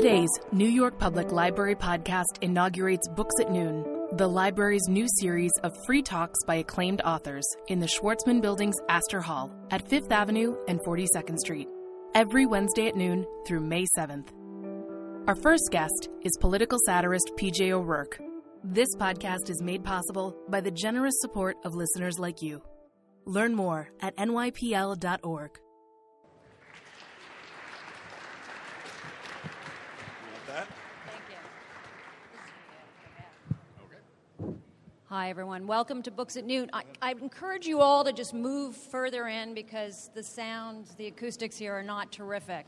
Today's New York Public Library podcast inaugurates Books at Noon, the library's new series of free talks by acclaimed authors in the Schwarzman Building's Astor Hall at 5th Avenue and 42nd Street, every Wednesday at noon through May 7th. Our first guest is political satirist PJ O'Rourke. This podcast is made possible by the generous support of listeners like you. Learn more at nypl.org. Hi, everyone. Welcome to Books at Noon. I, I, encourage you all to just move further in because the sounds, the acoustics here are not terrific.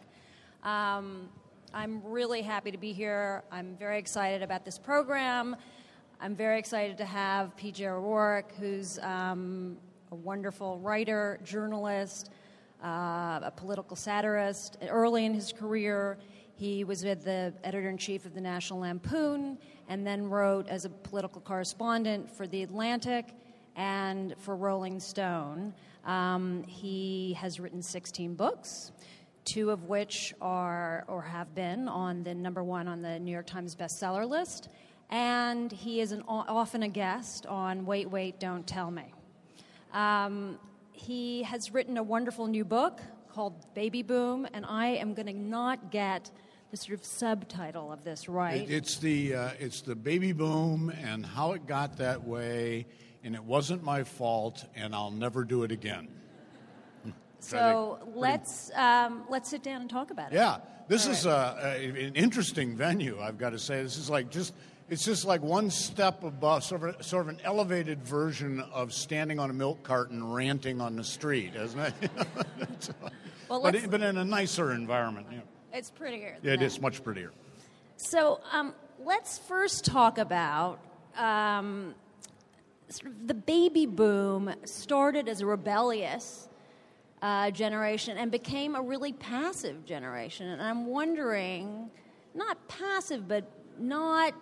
Um, I'm really happy to be here. I'm very excited about this program. I'm very excited to have PJ O'Rourke, who's um, a wonderful writer, journalist, uh, a political satirist. Early in his career, he was the editor in chief of the National Lampoon and then wrote as a political correspondent for The Atlantic and for Rolling Stone. Um, he has written 16 books, two of which are or have been on the number one on the New York Times bestseller list. And he is an, often a guest on Wait, Wait, Don't Tell Me. Um, he has written a wonderful new book called Baby Boom, and I am going to not get the sort of subtitle of this, right? It, it's the uh, it's the baby boom and how it got that way, and it wasn't my fault, and I'll never do it again. so let's um, let's sit down and talk about it. Yeah, this All is right. a, a, an interesting venue. I've got to say, this is like just it's just like one step above, sort of, sort of an elevated version of standing on a milk carton ranting on the street, isn't it? well, but, but in a nicer environment. Yeah. It's prettier. Yeah, it is much prettier. So um, let's first talk about um, sort of the baby boom started as a rebellious uh, generation and became a really passive generation. And I'm wondering, not passive, but not,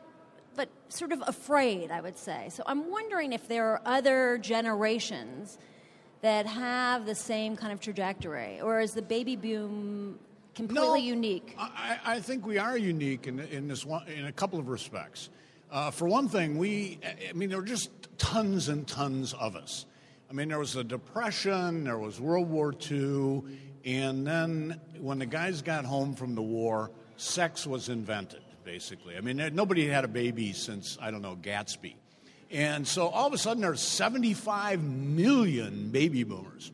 but sort of afraid, I would say. So I'm wondering if there are other generations that have the same kind of trajectory, or is the baby boom completely no, unique? I, I, think we are unique in, in this one, in a couple of respects. Uh, for one thing, we, I mean, there were just tons and tons of us. I mean, there was the depression, there was World War II, and then when the guys got home from the war, sex was invented, basically. I mean, nobody had a baby since, I don't know, Gatsby. And so all of a sudden, there's 75 million baby boomers.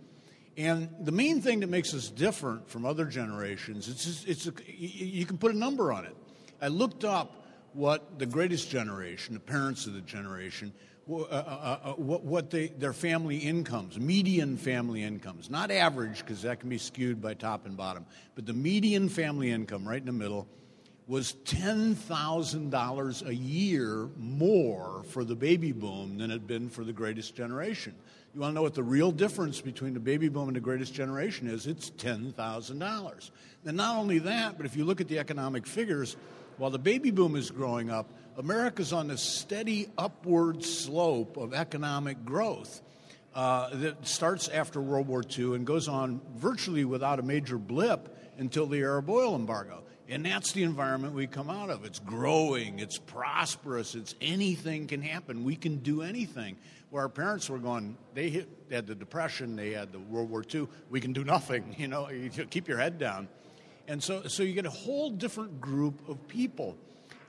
And the main thing that makes us different from other generations, it's, just, it's a, you can put a number on it. I looked up what the greatest generation, the parents of the generation, uh, uh, uh, uh, what, what they, their family incomes, median family incomes, not average because that can be skewed by top and bottom, but the median family income right in the middle was $10,000 a year more for the baby boom than it had been for the greatest generation. You want to know what the real difference between the baby boom and the greatest generation is? It's $10,000. And not only that, but if you look at the economic figures, while the baby boom is growing up, America's on a steady upward slope of economic growth uh, that starts after World War II and goes on virtually without a major blip until the Arab oil embargo. And that's the environment we come out of. It's growing, it's prosperous, it's anything can happen. We can do anything. Where our parents were going, they, hit, they had the Depression, they had the World War II, we can do nothing, you know, you keep your head down. And so, so you get a whole different group of people.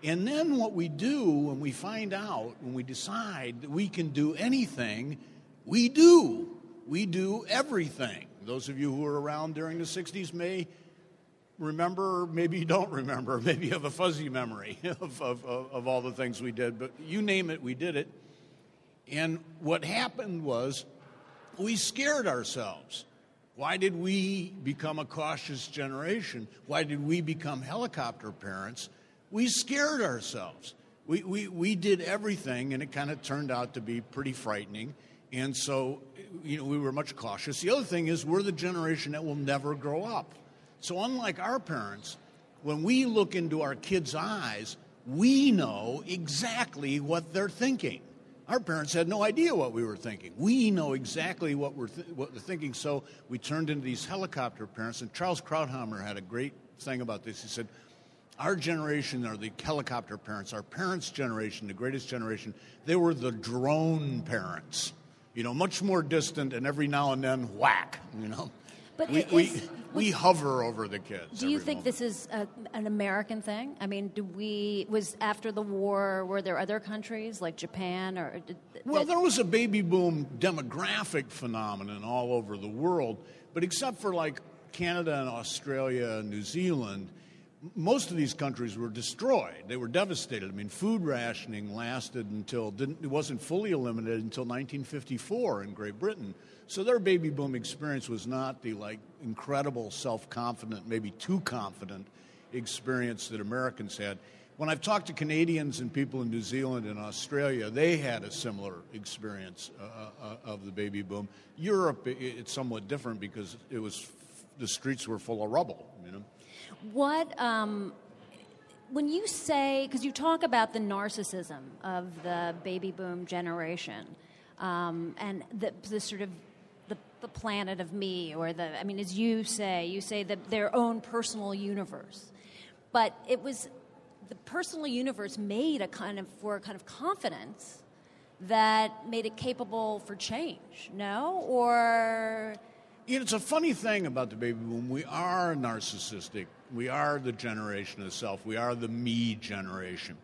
And then what we do when we find out, when we decide that we can do anything, we do. We do everything. Those of you who were around during the 60s may remember, maybe you don't remember, maybe you have a fuzzy memory of, of, of, all the things we did, but you name it, we did it. And what happened was we scared ourselves. Why did we become a cautious generation? Why did we become helicopter parents? We scared ourselves. We, we, we did everything, and it kind of turned out to be pretty frightening. And so, you know, we were much cautious. The other thing is, we're the generation that will never grow up. So, unlike our parents, when we look into our kids' eyes, we know exactly what they're thinking. Our parents had no idea what we were thinking. We know exactly what we're, th- what we're thinking, so we turned into these helicopter parents. And Charles Krauthammer had a great thing about this. He said, Our generation are the helicopter parents. Our parents' generation, the greatest generation, they were the drone parents. You know, much more distant, and every now and then, whack. You know, But we it we, we hover over the kids. Do you think moment. this is a, an American thing? I mean, do we was after the war? Were there other countries like Japan or? Uh, did- Well, that- there was a baby boom demographic phenomenon all over the world, but except for like Canada and Australia and New Zealand, most of these countries were destroyed. They were devastated. I mean, food rationing lasted until didn't it wasn't fully eliminated until 1954 in Great Britain. So their baby boom experience was not the like incredible self-confident, maybe too confident experience that Americans had. When I've talked to Canadians and people in New Zealand and Australia, they had a similar experience uh, uh, of the baby boom. Europe, it's somewhat different because it was the streets were full of rubble. You know, What, um, when you say, because you talk about the narcissism of the baby boom generation um, and the, the sort of the, planet of me, or the, I mean, as you say, you say that their own personal universe. But it was the personal universe made a kind of, for a kind of confidence that made it capable for change, no? Or. You know, it's a funny thing about the baby boom. We are narcissistic. We are the generation of self. We are the me generation.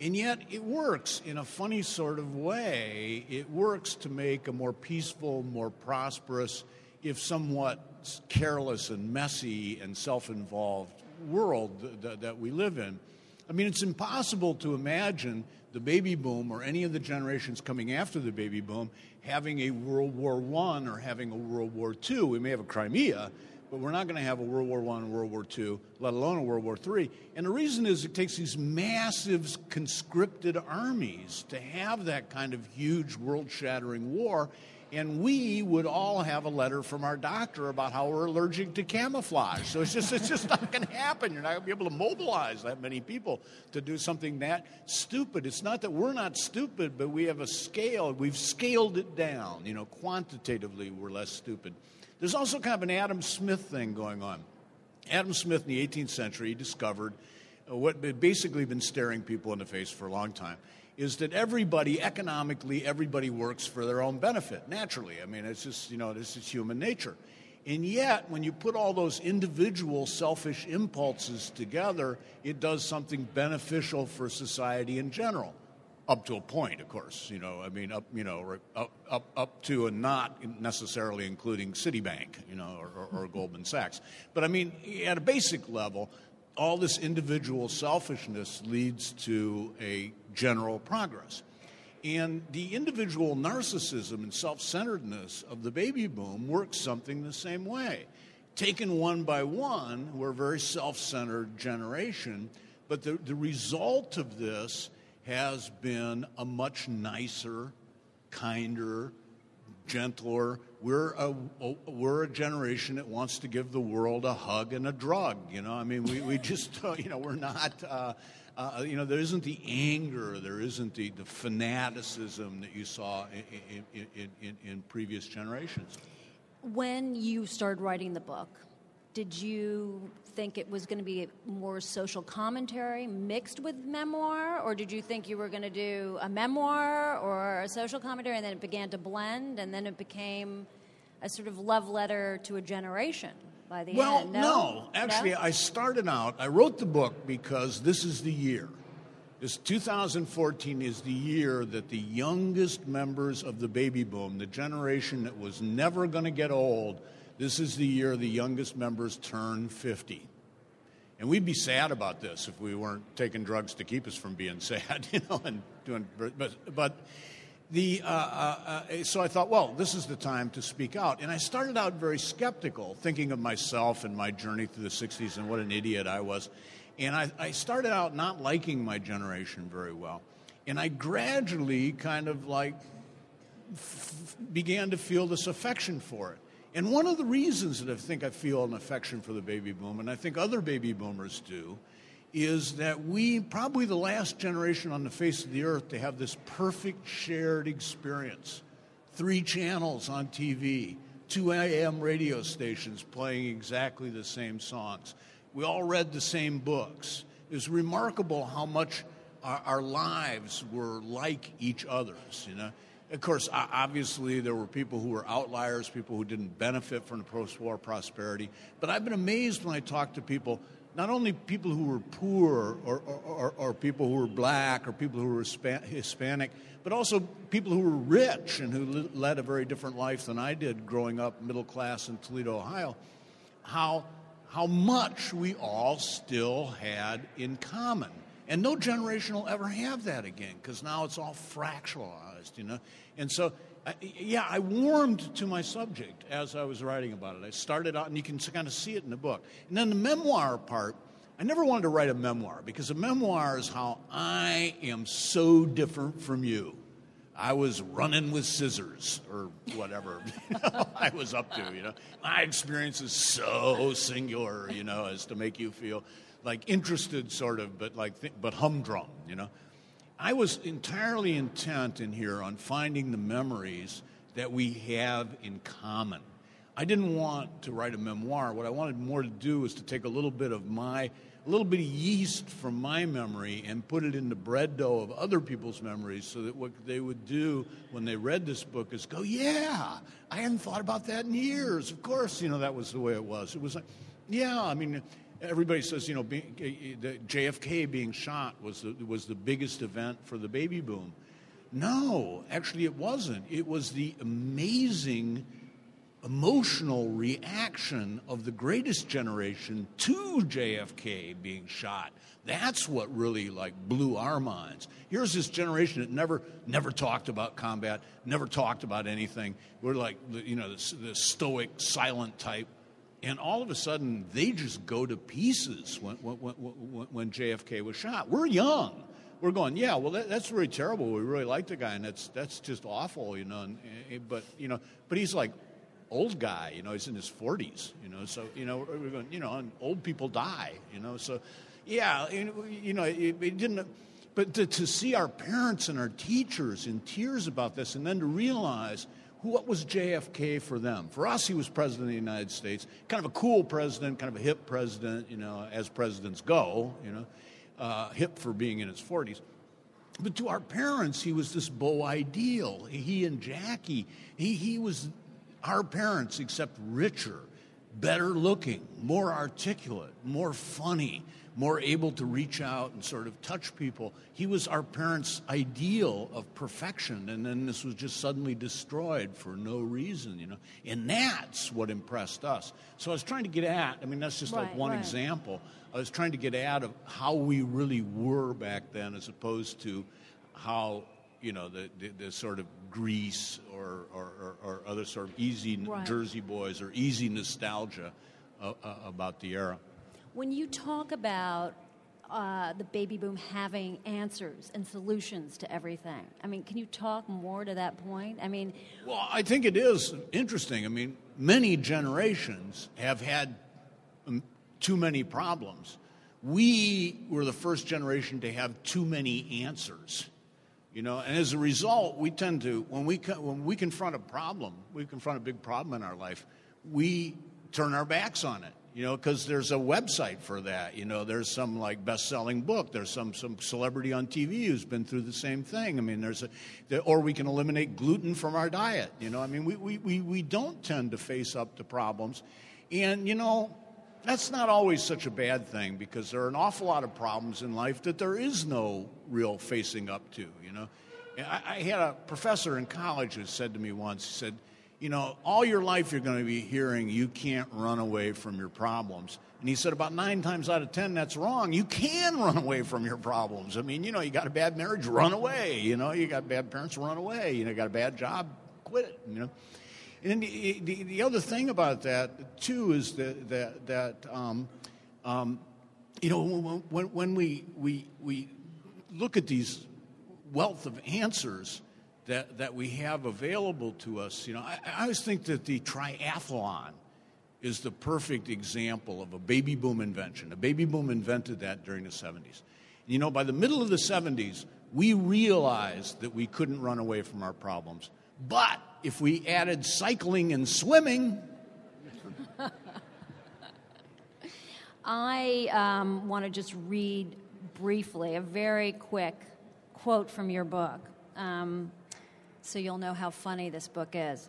And yet, it works in a funny sort of way. It works to make a more peaceful, more prosperous, if somewhat careless and messy and self involved world th- th- that we live in. I mean, it's impossible to imagine the baby boom or any of the generations coming after the baby boom having a World War I or having a World War II. We may have a Crimea, but we're not going to have a World War I and World War II, let alone a World War III. And the reason is it takes these massive conscripted armies to have that kind of huge world shattering war. And we would all have a letter from our doctor about how we're allergic to camouflage. So it's just it's just not going to happen. You're not going to be able to mobilize that many people to do something that stupid. It's not that we're not stupid, but we have a scale. We've scaled it down. You know, quantitatively, we're less stupid. There's also kind of an Adam Smith thing going on. Adam Smith in the 18th century discovered uh, what had basically been staring people in the face for a long time is that everybody, economically, everybody works for their own benefit, naturally. I mean, it's just, you know, this is human nature. And yet, when you put all those individual selfish impulses together, it does something beneficial for society in general. Up to a point, of course. You know, I mean, up, you know, up, up, up to and not necessarily including Citibank, you know, or, or, or Goldman Sachs. But I mean, at a basic level, all this individual selfishness leads to a general progress. And the individual narcissism and self centeredness of the baby boom works something the same way. Taken one by one, we're a very self centered generation, but the, the result of this has been a much nicer, kinder, gentler. We're a, we're a generation that wants to give the world a hug and a drug. You know, I mean, we, we just, uh, you know, we're not, uh, uh, you know, there isn't the anger, there isn't the, the fanaticism that you saw in, in, in, in previous generations. When you started writing the book, did you think it was going to be more social commentary mixed with memoir, or did you think you were going to do a memoir or a social commentary, and then it began to blend, and then it became a sort of love letter to a generation by the end Well, end? no. Actually, No? I started out, I wrote the book because this is the year. This 2014 is the year that the youngest members of the baby boom, the generation that was never going to get old, this is the year the youngest members turn 50. And we'd be sad about this if we weren't taking drugs to keep us from being sad, you know, and doing. But, but the uh, uh, uh, so I thought, well, this is the time to speak out. And I started out very skeptical, thinking of myself and my journey through the '60s and what an idiot I was. And I, I started out not liking my generation very well. And I gradually kind of like f- began to feel this affection for it. And one of the reasons that I think I feel an affection for the baby boom, and I think other baby boomers do, is that we, probably the last generation on the face of the earth to have this perfect shared experience. Three channels on TV, two AM radio stations playing exactly the same songs. We all read the same books. it was remarkable how much our, our lives were like each other's. You know, of course, obviously there were people who were outliers, people who didn't benefit from the post-war prosperity. But I've been amazed when I talk to people not only people who were poor or, or, or, or, people who were black or people who were Hispanic, but also people who were rich and who led a very different life than I did growing up middle class in Toledo, Ohio, how, how much we all still had in common. And no generation will ever have that again because now it's all fractionalized, you know. And so, yeah, I warmed to my subject as I was writing about it. I started out, and you can kind of see it in the book. And then the memoir part, I never wanted to write a memoir because a memoir is how I am so different from you. I was running with scissors or whatever I was up to, you know. My experience is so singular, you know, as to make you feel like interested, sort of, but like, but humdrum, you know. I was entirely intent in here on finding the memories that we have in common. I didn't want to write a memoir. What I wanted more to do was to take a little bit of my, a little bit of yeast from my memory and put it in the bread dough of other people's memories so that what they would do when they read this book is go, yeah, I hadn't thought about that in years. Of course, you know, that was the way it was. It was like, yeah, I mean, everybody says, you know, eh, eh, the JFK being shot was the, was the biggest event for the baby boom. No, actually, it wasn't. It was the amazing emotional reaction of the greatest generation to JFK being shot. That's what really like blew our minds. Here's this generation that never never talked about combat, never talked about anything. We're like you know the, the stoic, silent type and all of a sudden they just go to pieces when, when, when, when JFK was shot. We're young. We're going, yeah, well, that, that's really terrible. We really like the guy, and that's that's just awful, you know. And, and, but you know, but he's like old guy, you know. He's in his forties, you know. So you know, we're going, you know, and old people die, you know. So yeah, you know, it, it didn't. But to, to see our parents and our teachers in tears about this, and then to realize what was JFK for them? For us, he was president of the United States, kind of a cool president, kind of a hip president, you know, as presidents go, you know, uh, hip for being in his 40s. But to our parents, he was this beau ideal. He and Jackie, he, he was our parents, except richer, better looking, more articulate, more funny, more able to reach out and sort of touch people. He was our parents' ideal of perfection, and then this was just suddenly destroyed for no reason, you know. And that's what impressed us. So I was trying to get at, I mean, that's just right, like one right. example. I was trying to get at of how we really were back then as opposed to how you know the, the, the, sort of Grease or, or, or, or other sort of easy right. Jersey Boys or easy nostalgia uh, uh, about the era. When you talk about uh, the baby boom having answers and solutions to everything, I mean, can you talk more to that point? I mean, well, I think it is interesting. I mean, many generations have had um, too many problems. We were the first generation to have too many answers. You know, and as a result, we tend to when we when we confront a problem, we confront a big problem in our life, we turn our backs on it you know because there's a website for that you know there's some like best-selling book there's some some celebrity on tv who's been through the same thing. I mean there's a or we can eliminate gluten from our diet you know i mean we, we, we, we don't tend to face up to problems. And you know that's not always such a bad thing because there are an awful lot of problems in life that there is no real facing up to you know i, I had a professor in college who said to me once he said you know, all your life you're going to be hearing you can't run away from your problems. And he said about nine times out of ten, that's wrong. You can run away from your problems. I mean, you know, you got a bad marriage, run away. You know, you got bad parents, run away. You know, you got a bad job, quit it. You know. And the, the, the other thing about that, too, is that, that, that um, um, you know, when, when we, we, we look at these wealth of answers, that, that we have available to us. You know, I, I always think that the triathlon is the perfect example of a baby boom invention. A baby boom invented that during the 70s. You know, by the middle of the 70s, we realized that we couldn't run away from our problems. But if we added cycling and swimming, I um, want to just read briefly a very quick quote from your book um, so you'll know how funny this book is.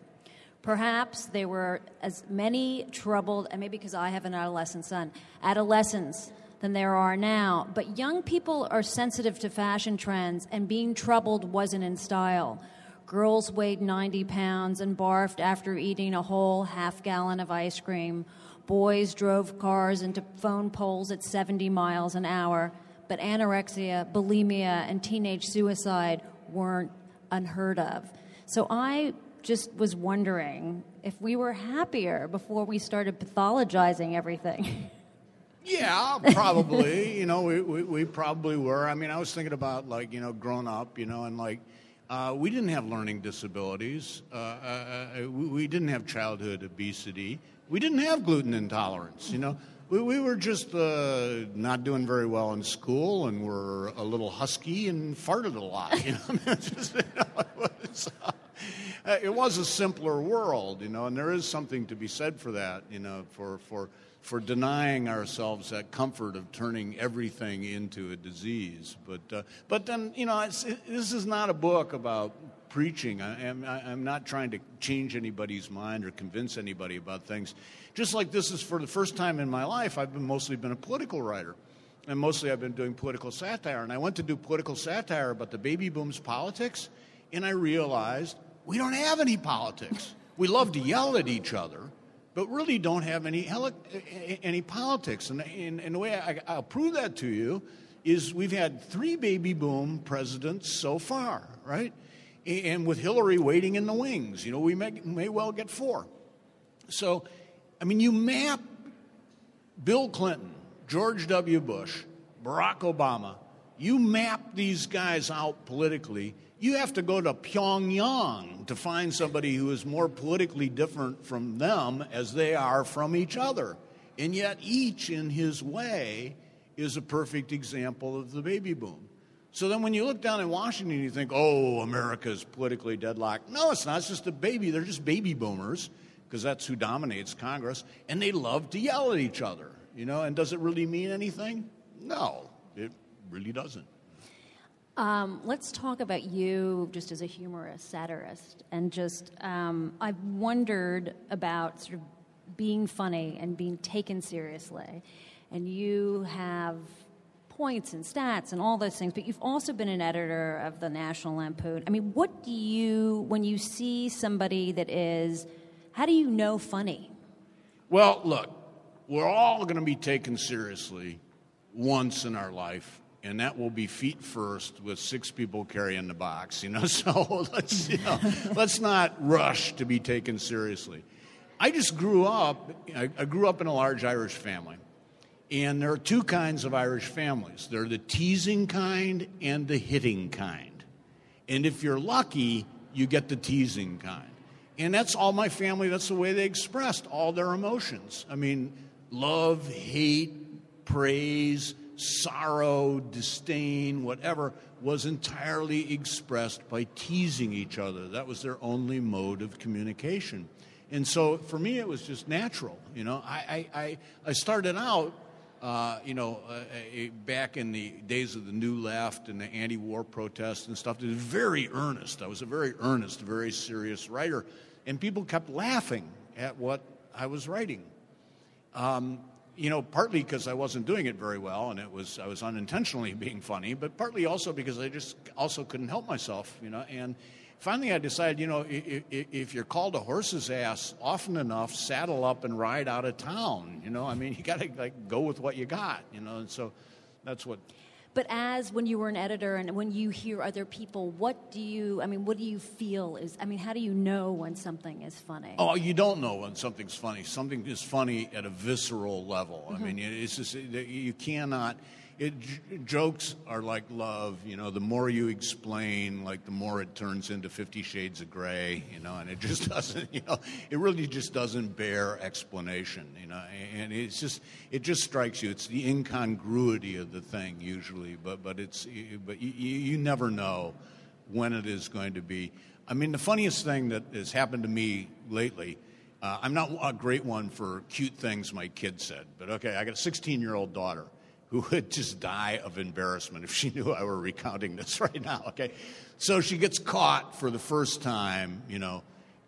Perhaps there were as many troubled, and maybe because I have an adolescent son, adolescents than there are now. But young people are sensitive to fashion trends, and being troubled wasn't in style. Girls weighed 90 pounds and barfed after eating a whole half gallon of ice cream. Boys drove cars into phone poles at 70 miles an hour. But anorexia, bulimia, and teenage suicide weren't unheard of. So I just was wondering if we were happier before we started pathologizing everything. Yeah, probably. you know, we, we, we, probably were. I mean, I was thinking about like, you know, growing up, you know, and like, uh, we didn't have learning disabilities. Uh, uh, uh we, didn't have childhood obesity. We didn't have gluten intolerance, you know. We, we were just uh, not doing very well in school and we're a little husky and farted a lot, you know. just, you know it, was, it was a simpler world, you know, and there is something to be said for that, you know, for, for – for denying ourselves that comfort of turning everything into a disease. But, uh, but then, you know, it, this is not a book about preaching. I am, I'm not trying to change anybody's mind or convince anybody about things. Just like this is for the first time in my life, I've been mostly been a political writer. And mostly I've been doing political satire. And I went to do political satire about the baby boom's politics, and I realized we don't have any politics. We love to yell at each other, but really don't have any, any politics. And, and, and the way I, I'll prove that to you is we've had three baby boom presidents so far, right? And with Hillary waiting in the wings, you know, we may, may well get four. So, I mean, you map Bill Clinton, George W. Bush, Barack Obama, you map these guys out politically, you have to go to Pyongyang to find somebody who is more politically different from them as they are from each other. And yet, each in his way is a perfect example of the baby boom. So then, when you look down in Washington, you think, oh, America's politically deadlocked. No, it's not. It's just a baby. They're just baby boomers because that's who dominates Congress. And they love to yell at each other, you know. And does it really mean anything? No, it really doesn't. Um, let's talk about you just as a humorist, satirist, and just um, I've wondered about sort of being funny and being taken seriously. And you have points and stats and all those things, but you've also been an editor of the National Lampoon. I mean, what do you, when you see somebody that is, how do you know funny? Well, look, we're all going to be taken seriously once in our life and that will be feet first with six people carrying the box. You know, so let's you know, let's not rush to be taken seriously. I just grew up. I, I grew up in a large Irish family, and there are two kinds of Irish families. They're the teasing kind and the hitting kind. And if you're lucky, you get the teasing kind. And that's all my family. That's the way they expressed all their emotions. I mean, love, hate, praise sorrow, disdain, whatever, was entirely expressed by teasing each other. That was their only mode of communication. And so for me, it was just natural. You know, I, I, I started out, uh, you know, uh, uh, back in the days of the New Left and the anti war protests and stuff, it was very earnest. I was a very earnest, very serious writer. And people kept laughing at what I was writing. Um, you know, partly because I wasn't doing it very well, and it was I was unintentionally being funny, but partly also because I just also couldn't help myself, you know. And finally, I decided, you know, if, if you're called a horse's ass often enough, saddle up and ride out of town. You know, I mean, you got to like go with what you got, you know. And so that's what but as when you were an editor and when you hear other people, what do you, I mean, what do you feel is, I mean, how do you know when something is funny? Oh, you don't know when something's funny. Something is funny at a visceral level. Mm-hmm. I mean, it's just, you cannot, it, jokes are like love. You know, the more you explain, like the more it turns into Fifty Shades of Grey. You know, and it just doesn't. You know, it really just doesn't bear explanation. You know, and it's just it just strikes you. It's the incongruity of the thing usually, but but it's but you, you never know when it is going to be. I mean, the funniest thing that has happened to me lately Uh, I'm not a great one for cute things my kid said, but okay, I got a 16 year old daughter who would just die of embarrassment if she knew I were recounting this right now, okay? So she gets caught for the first time, you know,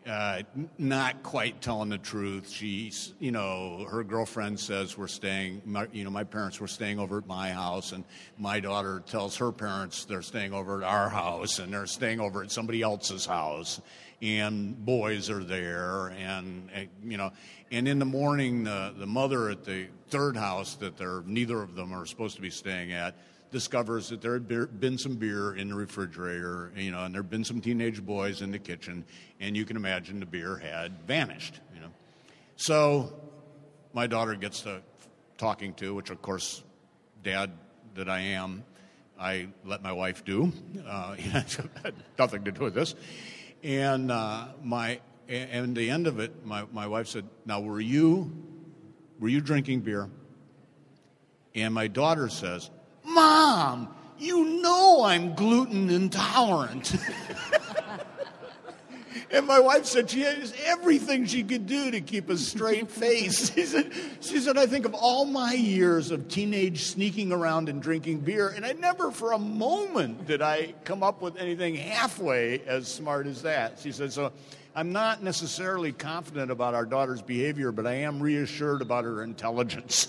uh, not quite telling the truth. She's, you know, her girlfriend says we're staying, my, you know, my parents were staying over at my house, and my daughter tells her parents they're staying over at our house, and they're staying over at somebody else's house, and boys are there, and, uh, you know, and in the morning, the, the mother at the third house that they're, neither of them are supposed to be staying at, discovers that there had been some beer in the refrigerator, you know, and there had been some teenage boys in the kitchen, and you can imagine the beer had vanished, you know. So my daughter gets to talking to, which of course, dad that I am, I let my wife do. Uh, nothing to do with this. And uh, my and the end of it, my, my wife said, "Now, were you were you drinking beer?" And my daughter says, Mom, you know I'm gluten intolerant. and my wife said she has everything she could do to keep a straight face. She said, she said, I think of all my years of teenage sneaking around and drinking beer, and I never for a moment did I come up with anything halfway as smart as that. She said, so I'm not necessarily confident about our daughter's behavior, but I am reassured about her intelligence.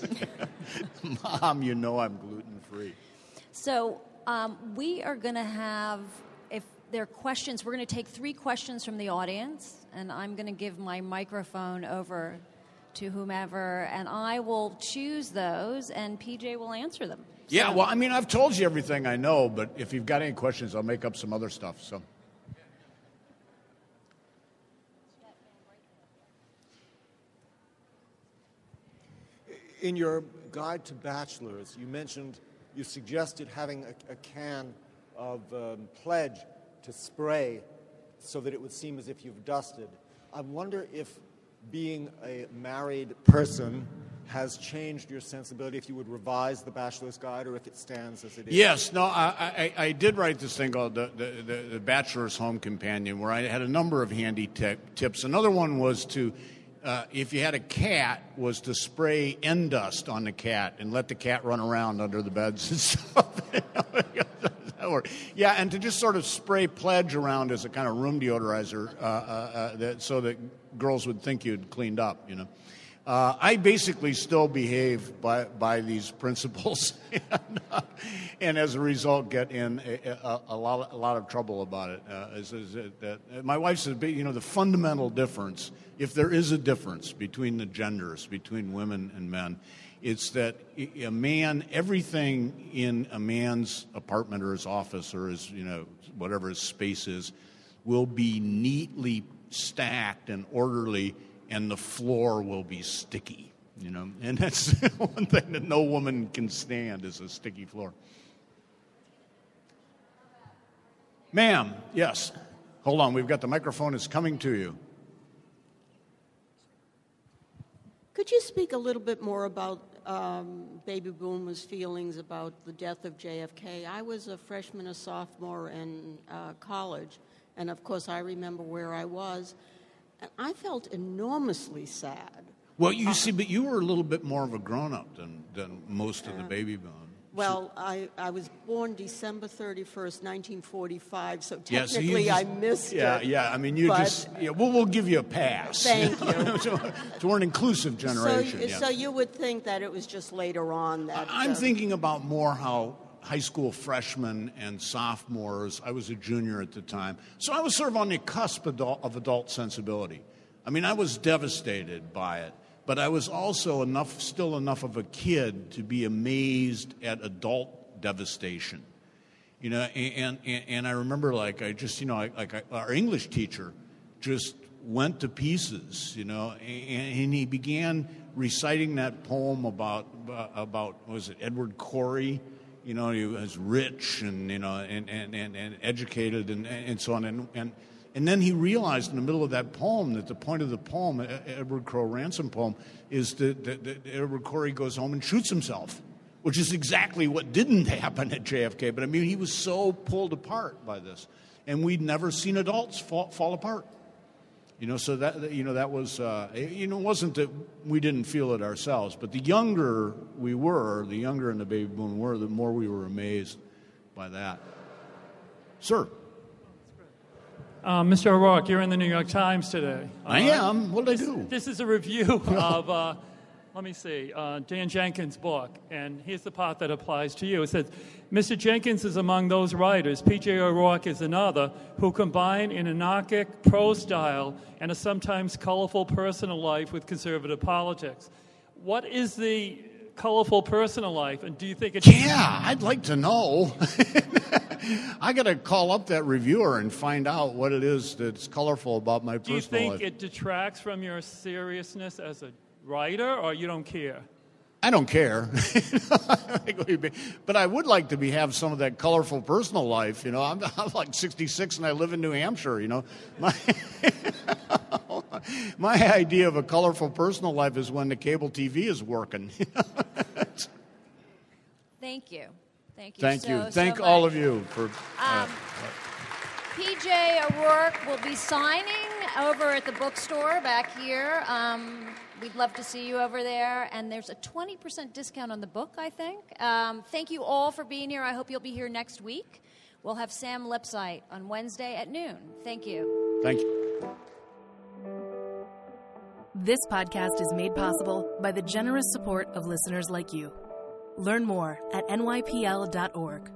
Mom, you know I'm gluten free. So um, we are going to have, if there are questions, we're going to take three questions from the audience, and I'm going to give my microphone over to whomever, and I will choose those, and PJ will answer them. Yeah, well, I mean, I've told you everything I know, but if you've got any questions, I'll make up some other stuff. So. In your guide to bachelors, you mentioned you suggested having a, a can of um, pledge to spray so that it would seem as if you've dusted. I wonder if being a married person has changed your sensibility, if you would revise the bachelor's guide or if it stands as it is. Yes, no, I, I, I did write this thing called the, the, the, Bachelor's Home Companion where I had a number of handy tips. Another one was to uh, if you had a cat, was to spray Endust on the cat and let the cat run around under the beds and stuff. yeah, and to just sort of spray pledge around as a kind of room deodorizer, uh, uh, uh, that, so that girls would think you'd cleaned up, you know. Uh, I basically still behave by, by these principles, and, uh, and, as a result, get in a, a, a, lot, a lot of trouble about it. Uh, is, is it that, my wife says, you know, the fundamental difference, if there is a difference between the genders, between women and men, it's that a man, everything in a man's apartment or his office or his, you know, whatever his space is, will be neatly stacked and orderly and the floor will be sticky. You know, and that's one thing that no woman can stand is a sticky floor. Ma'am, yes. Hold on, we've got the microphone is coming to you. Could you speak a little bit more about um, baby boomers' feelings about the death of JFK? I was a freshman, a sophomore in uh, college, and of course, I remember where I was. And I felt enormously sad. Well, you uh, see, but you were a little bit more of a grown up than, than most of the baby boomers. Well, I, I was born December 31st, 1945, so technically yeah, so just, I missed yeah, it. Yeah, I mean, you just, yeah, well, we'll give you a pass. Thank you. so, so, we're an inclusive generation. So, yeah. so, you would think that it was just later on that. I'm uh, thinking about more how high school freshmen and sophomores. I was a junior at the time. So I was sort of on the cusp of adult sensibility. I mean, I was devastated by it, but I was also enough, still enough of a kid to be amazed at adult devastation. You know, and, and, and I remember, like, I just, you know, like I, our English teacher just went to pieces, you know, and, and he began reciting that poem about, about was it Edward Corey? You know, he was rich and, you know, and, and, and, and educated and, and so on. And, and, and then he realized in the middle of that poem that the point of the poem, Edward Crowe Ransom poem, is that, that, that Edward Corey goes home and shoots himself, which is exactly what didn't happen at JFK. But I mean, he was so pulled apart by this. And we'd never seen adults fall, fall apart. You know, so that you know that was uh, you know it wasn't that we didn't feel it ourselves, but the younger we were, the younger in the baby boom were, the more we were amazed by that. Sir, Uh, Mr. O'Rourke, you're in the New York Times today. I Uh, am. What did I do? This is a review of, uh, let me see, uh, Dan Jenkins' book, and here's the part that applies to you. It says, Mr. Jenkins is among those writers, P.J. O'Rourke is another, who combine an anarchic prose style and a sometimes colorful personal life with conservative politics. What is the colorful personal life, and do you think it's... Yeah, I'd like to know. I got to call up that reviewer and find out what it is that's colorful about my personal life. Do you think life. it detracts from your seriousness as a writer, or you don't care? I don't care, but I would like to be have some of that colorful personal life. You know, I'm, I'm like 66 and I live in New Hampshire. You know, my my idea of a colorful personal life is when the cable TV is working. Thank you. Thank you. Thank so, you. so all of you for. uh, Um, PJ O'Rourke will be signing over at the bookstore back here. Um, we'd love to see you over there. And there's a 20% discount on the book, I think. Um, thank you all for being here. I hope you'll be here next week. We'll have Sam Lipsyte on Wednesday at noon. Thank you. thank you. This podcast is made possible by the generous support of listeners like you. Learn more at nypl.org.